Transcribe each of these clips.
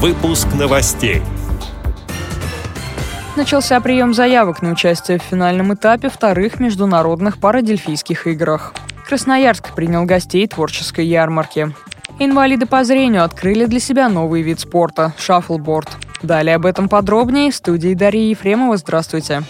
Выпуск новостей. Начался прием заявок на участие в финальном этапе вторых международных парадельфийских играх. Красноярск принял гостей творческой ярмарки. Инвалиды по зрению открыли для себя новый вид спорта – шаффлборд. Далее об этом подробнее в студии Дарьи Ефремова. Здравствуйте.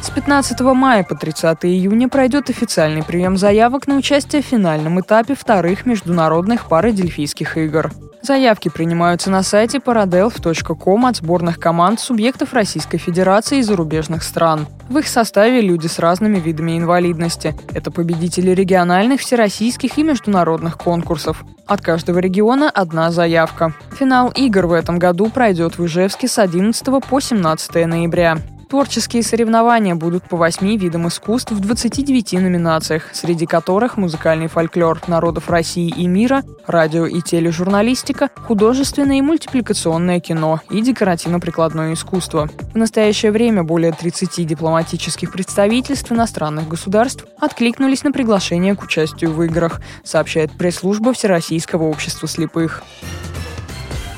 С 15 мая по 30 июня пройдет официальный прием заявок на участие в финальном этапе вторых международных парадельфийских игр. Заявки принимаются на сайте paradelf.com от сборных команд субъектов Российской Федерации и зарубежных стран. В их составе люди с разными видами инвалидности. Это победители региональных, всероссийских и международных конкурсов. От каждого региона одна заявка. Финал игр в этом году пройдет в Ижевске с 11 по 17 ноября. Творческие соревнования будут по восьми видам искусств в 29 номинациях, среди которых музыкальный фольклор народов России и мира, радио и тележурналистика, художественное и мультипликационное кино и декоративно-прикладное искусство. В настоящее время более 30 дипломатических представительств иностранных государств откликнулись на приглашение к участию в играх, сообщает пресс-служба Всероссийского общества слепых.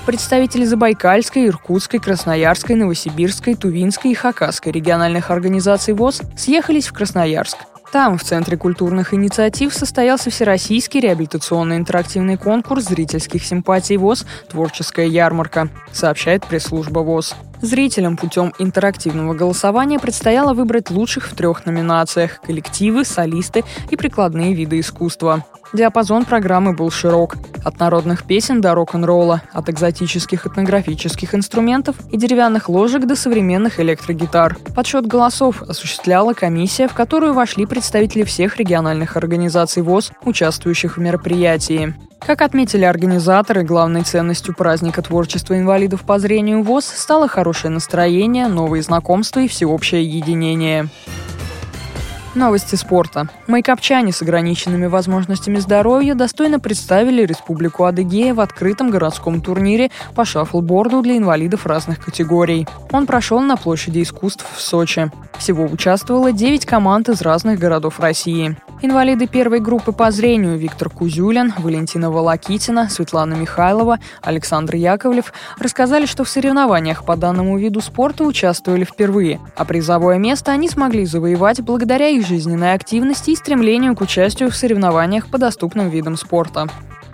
Представители Забайкальской, Иркутской, Красноярской, Новосибирской, Тувинской и Хакасской региональных организаций ВОЗ съехались в Красноярск. Там, в Центре культурных инициатив, состоялся Всероссийский реабилитационный интерактивный конкурс зрительских симпатий ВОЗ «Творческая ярмарка», сообщает пресс-служба ВОЗ. Зрителям путем интерактивного голосования предстояло выбрать лучших в трех номинациях – коллективы, солисты и прикладные виды искусства. Диапазон программы был широк. От народных песен до рок-н-ролла, от экзотических этнографических инструментов и деревянных ложек до современных электрогитар. Подсчет голосов осуществляла комиссия, в которую вошли представители всех региональных организаций ВОЗ, участвующих в мероприятии. Как отметили организаторы, главной ценностью праздника творчества инвалидов по зрению ВОЗ стало хорошее настроение, новые знакомства и всеобщее единение. Новости спорта. Майкопчане с ограниченными возможностями здоровья достойно представили Республику Адыгея в открытом городском турнире по шаффлборду для инвалидов разных категорий. Он прошел на площади искусств в Сочи. Всего участвовало 9 команд из разных городов России. Инвалиды первой группы по зрению Виктор Кузюлин, Валентина Волокитина, Светлана Михайлова, Александр Яковлев рассказали, что в соревнованиях по данному виду спорта участвовали впервые, а призовое место они смогли завоевать благодаря их жизненной активности и стремлению к участию в соревнованиях по доступным видам спорта.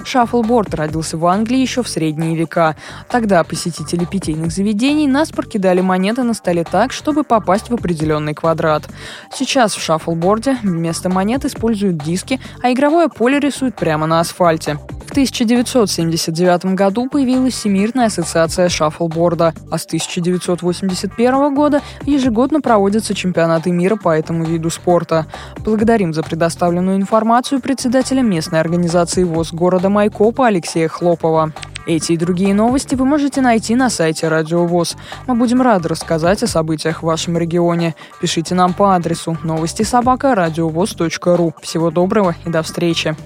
Шаффлборд родился в Англии еще в средние века. Тогда посетители питейных заведений нас прокидали монеты на столе так, чтобы попасть в определенный квадрат. Сейчас в шаффлборде вместо монет используют диски, а игровое поле рисуют прямо на асфальте. В 1979 году появилась Всемирная ассоциация шаффлборда, а с 1981 года ежегодно проводятся чемпионаты мира по этому виду спорта. Благодарим за предоставленную информацию председателя местной организации ВОЗ города Майкопа Алексея Хлопова. Эти и другие новости вы можете найти на сайте Радио ВОЗ. Мы будем рады рассказать о событиях в вашем регионе. Пишите нам по адресу новости собака ру. Всего доброго и до встречи.